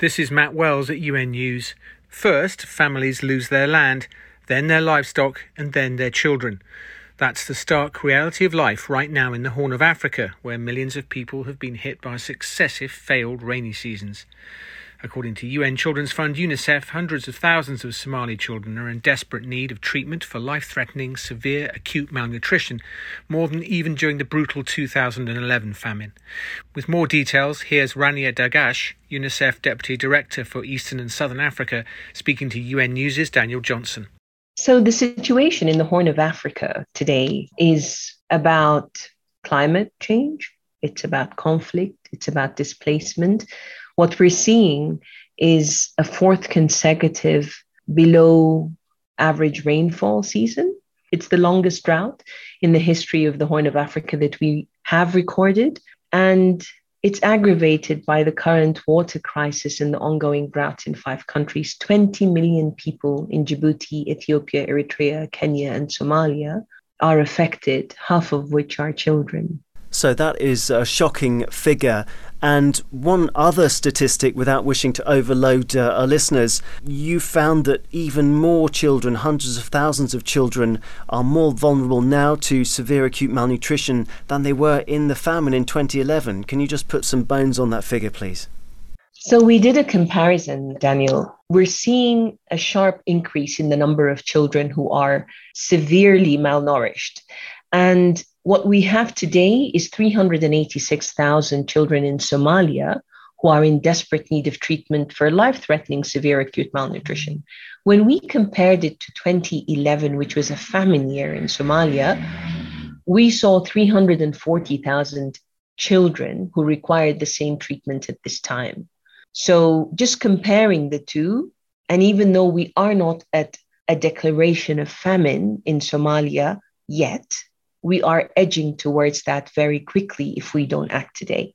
This is Matt Wells at UN News. First, families lose their land, then their livestock, and then their children. That's the stark reality of life right now in the Horn of Africa, where millions of people have been hit by successive failed rainy seasons. According to UN Children's Fund UNICEF, hundreds of thousands of Somali children are in desperate need of treatment for life threatening, severe acute malnutrition, more than even during the brutal 2011 famine. With more details, here's Rania Dagash, UNICEF Deputy Director for Eastern and Southern Africa, speaking to UN News' Daniel Johnson. So, the situation in the Horn of Africa today is about climate change, it's about conflict, it's about displacement what we're seeing is a fourth consecutive below average rainfall season. It's the longest drought in the history of the Horn of Africa that we have recorded. And it's aggravated by the current water crisis and the ongoing drought in five countries. 20 million people in Djibouti, Ethiopia, Eritrea, Kenya, and Somalia are affected, half of which are children. So that is a shocking figure. And one other statistic, without wishing to overload uh, our listeners, you found that even more children, hundreds of thousands of children, are more vulnerable now to severe acute malnutrition than they were in the famine in 2011. Can you just put some bones on that figure, please? So, we did a comparison, Daniel. We're seeing a sharp increase in the number of children who are severely malnourished. And what we have today is 386,000 children in Somalia who are in desperate need of treatment for life threatening severe acute malnutrition. When we compared it to 2011, which was a famine year in Somalia, we saw 340,000 children who required the same treatment at this time. So, just comparing the two, and even though we are not at a declaration of famine in Somalia yet, we are edging towards that very quickly if we don't act today.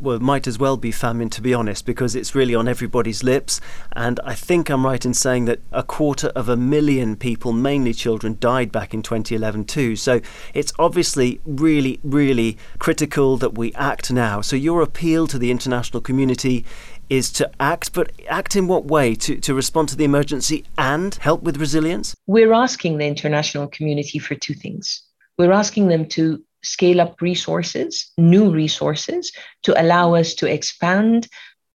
Well, it might as well be famine, to be honest, because it's really on everybody's lips. And I think I'm right in saying that a quarter of a million people, mainly children, died back in 2011 too. So it's obviously really, really critical that we act now. So your appeal to the international community is to act, but act in what way? To, to respond to the emergency and help with resilience? We're asking the international community for two things. We're asking them to scale up resources, new resources, to allow us to expand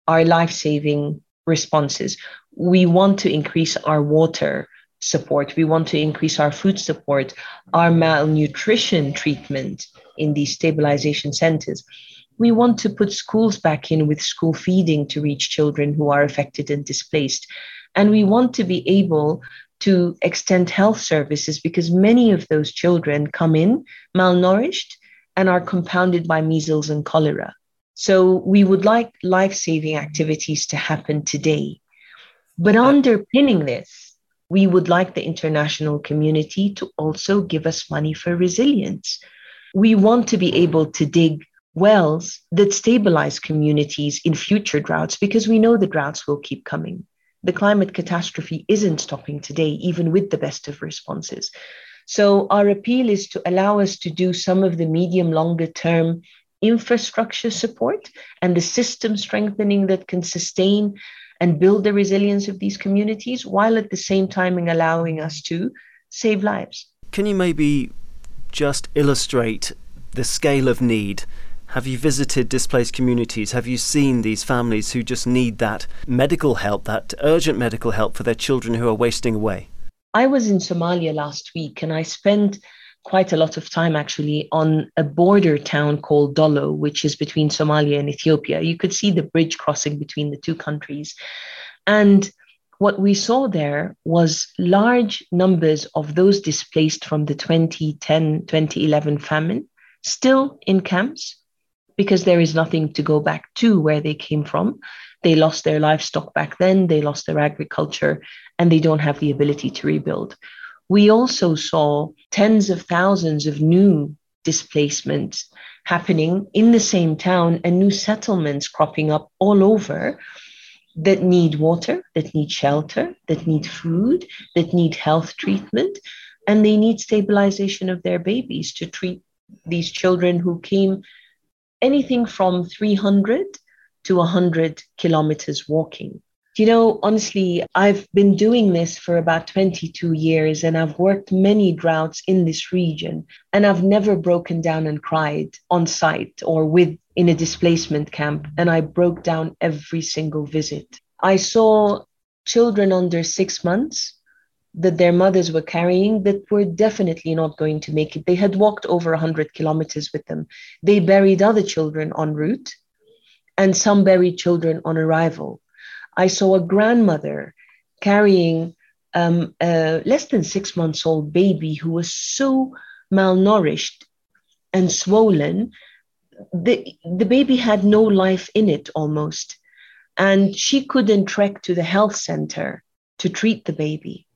our life saving responses. We want to increase our water support, we want to increase our food support, our malnutrition treatment in these stabilization centers. We want to put schools back in with school feeding to reach children who are affected and displaced. And we want to be able to extend health services because many of those children come in malnourished and are compounded by measles and cholera. So we would like life saving activities to happen today. But underpinning this, we would like the international community to also give us money for resilience. We want to be able to dig wells that stabilize communities in future droughts because we know the droughts will keep coming the climate catastrophe isn't stopping today, even with the best of responses. So, our appeal is to allow us to do some of the medium, longer term infrastructure support and the system strengthening that can sustain and build the resilience of these communities while at the same time allowing us to save lives. Can you maybe just illustrate the scale of need have you visited displaced communities? Have you seen these families who just need that medical help, that urgent medical help for their children who are wasting away? I was in Somalia last week and I spent quite a lot of time actually on a border town called Dolo, which is between Somalia and Ethiopia. You could see the bridge crossing between the two countries. And what we saw there was large numbers of those displaced from the 2010 2011 famine still in camps because there is nothing to go back to where they came from. They lost their livestock back then, they lost their agriculture, and they don't have the ability to rebuild. We also saw tens of thousands of new displacements happening in the same town and new settlements cropping up all over that need water, that need shelter, that need food, that need health treatment, and they need stabilization of their babies to treat these children who came anything from 300 to 100 kilometers walking. You know, honestly, I've been doing this for about 22 years and I've worked many droughts in this region and I've never broken down and cried on site or with in a displacement camp and I broke down every single visit. I saw children under 6 months that their mothers were carrying that were definitely not going to make it. They had walked over 100 kilometers with them. They buried other children en route and some buried children on arrival I saw a grandmother carrying um, a less than six months old baby who was so malnourished and swollen. The, the baby had no life in it almost. And she couldn't trek to the health center to treat the baby.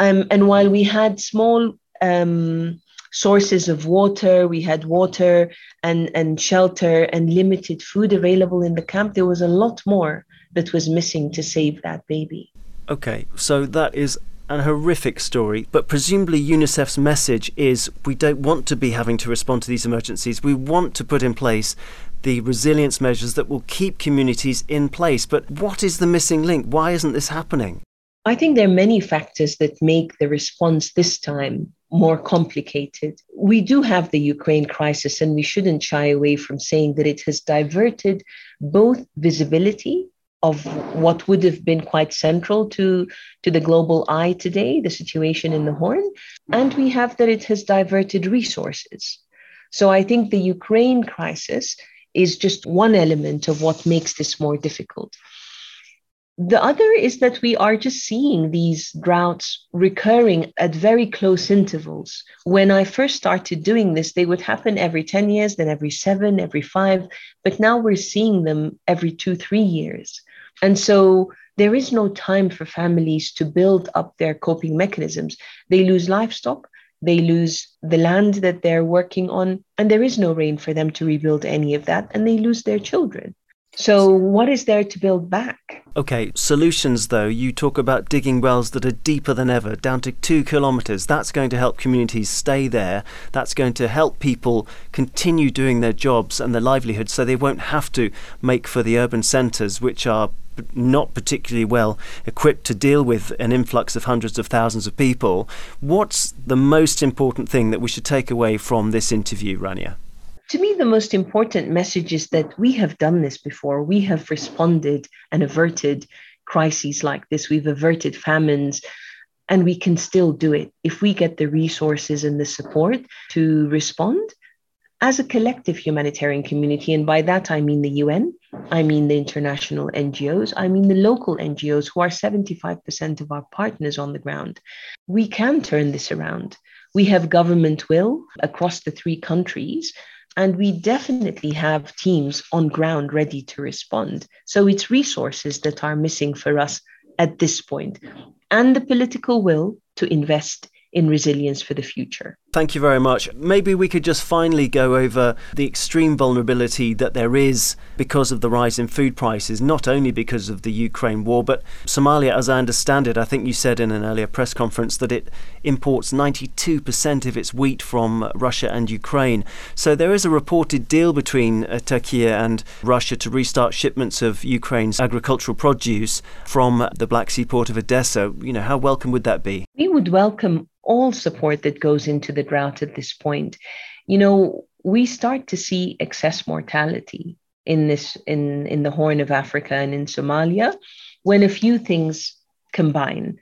Um, and while we had small um, sources of water. We had water and, and shelter and limited food available in the camp. There was a lot more that was missing to save that baby. Okay, so that is an horrific story, but presumably UNICEF's message is we don't want to be having to respond to these emergencies. We want to put in place the resilience measures that will keep communities in place. But what is the missing link? Why isn't this happening? I think there are many factors that make the response this time more complicated. We do have the Ukraine crisis, and we shouldn't shy away from saying that it has diverted both visibility of what would have been quite central to, to the global eye today, the situation in the Horn, and we have that it has diverted resources. So I think the Ukraine crisis is just one element of what makes this more difficult. The other is that we are just seeing these droughts recurring at very close intervals. When I first started doing this, they would happen every 10 years, then every seven, every five, but now we're seeing them every two, three years. And so there is no time for families to build up their coping mechanisms. They lose livestock, they lose the land that they're working on, and there is no rain for them to rebuild any of that, and they lose their children. So, what is there to build back? Okay, solutions though. You talk about digging wells that are deeper than ever, down to two kilometres. That's going to help communities stay there. That's going to help people continue doing their jobs and their livelihoods so they won't have to make for the urban centres, which are not particularly well equipped to deal with an influx of hundreds of thousands of people. What's the most important thing that we should take away from this interview, Rania? To me, the most important message is that we have done this before. We have responded and averted crises like this. We've averted famines, and we can still do it if we get the resources and the support to respond as a collective humanitarian community. And by that, I mean the UN, I mean the international NGOs, I mean the local NGOs who are 75% of our partners on the ground. We can turn this around. We have government will across the three countries and we definitely have teams on ground ready to respond. So it's resources that are missing for us at this point and the political will to invest in resilience for the future. Thank you very much. Maybe we could just finally go over the extreme vulnerability that there is because of the rise in food prices, not only because of the Ukraine war, but Somalia, as I understand it, I think you said in an earlier press conference that it imports 92% of its wheat from Russia and Ukraine. So there is a reported deal between uh, Turkey and Russia to restart shipments of Ukraine's agricultural produce from the Black Sea port of Odessa. You know, how welcome would that be? We would welcome all support that goes into the drought at this point. You know, we start to see excess mortality in this in in the Horn of Africa and in Somalia when a few things combine.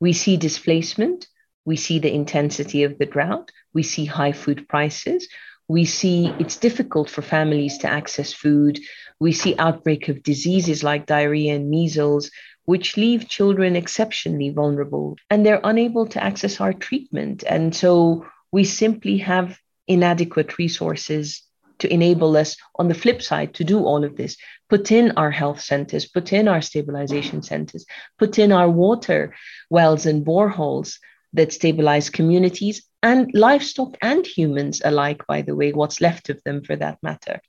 We see displacement, we see the intensity of the drought, we see high food prices, we see it's difficult for families to access food, we see outbreak of diseases like diarrhea and measles, which leave children exceptionally vulnerable and they're unable to access our treatment. And so we simply have inadequate resources to enable us on the flip side to do all of this put in our health centers put in our stabilization centers put in our water wells and boreholes that stabilize communities and livestock and humans alike by the way what's left of them for that matter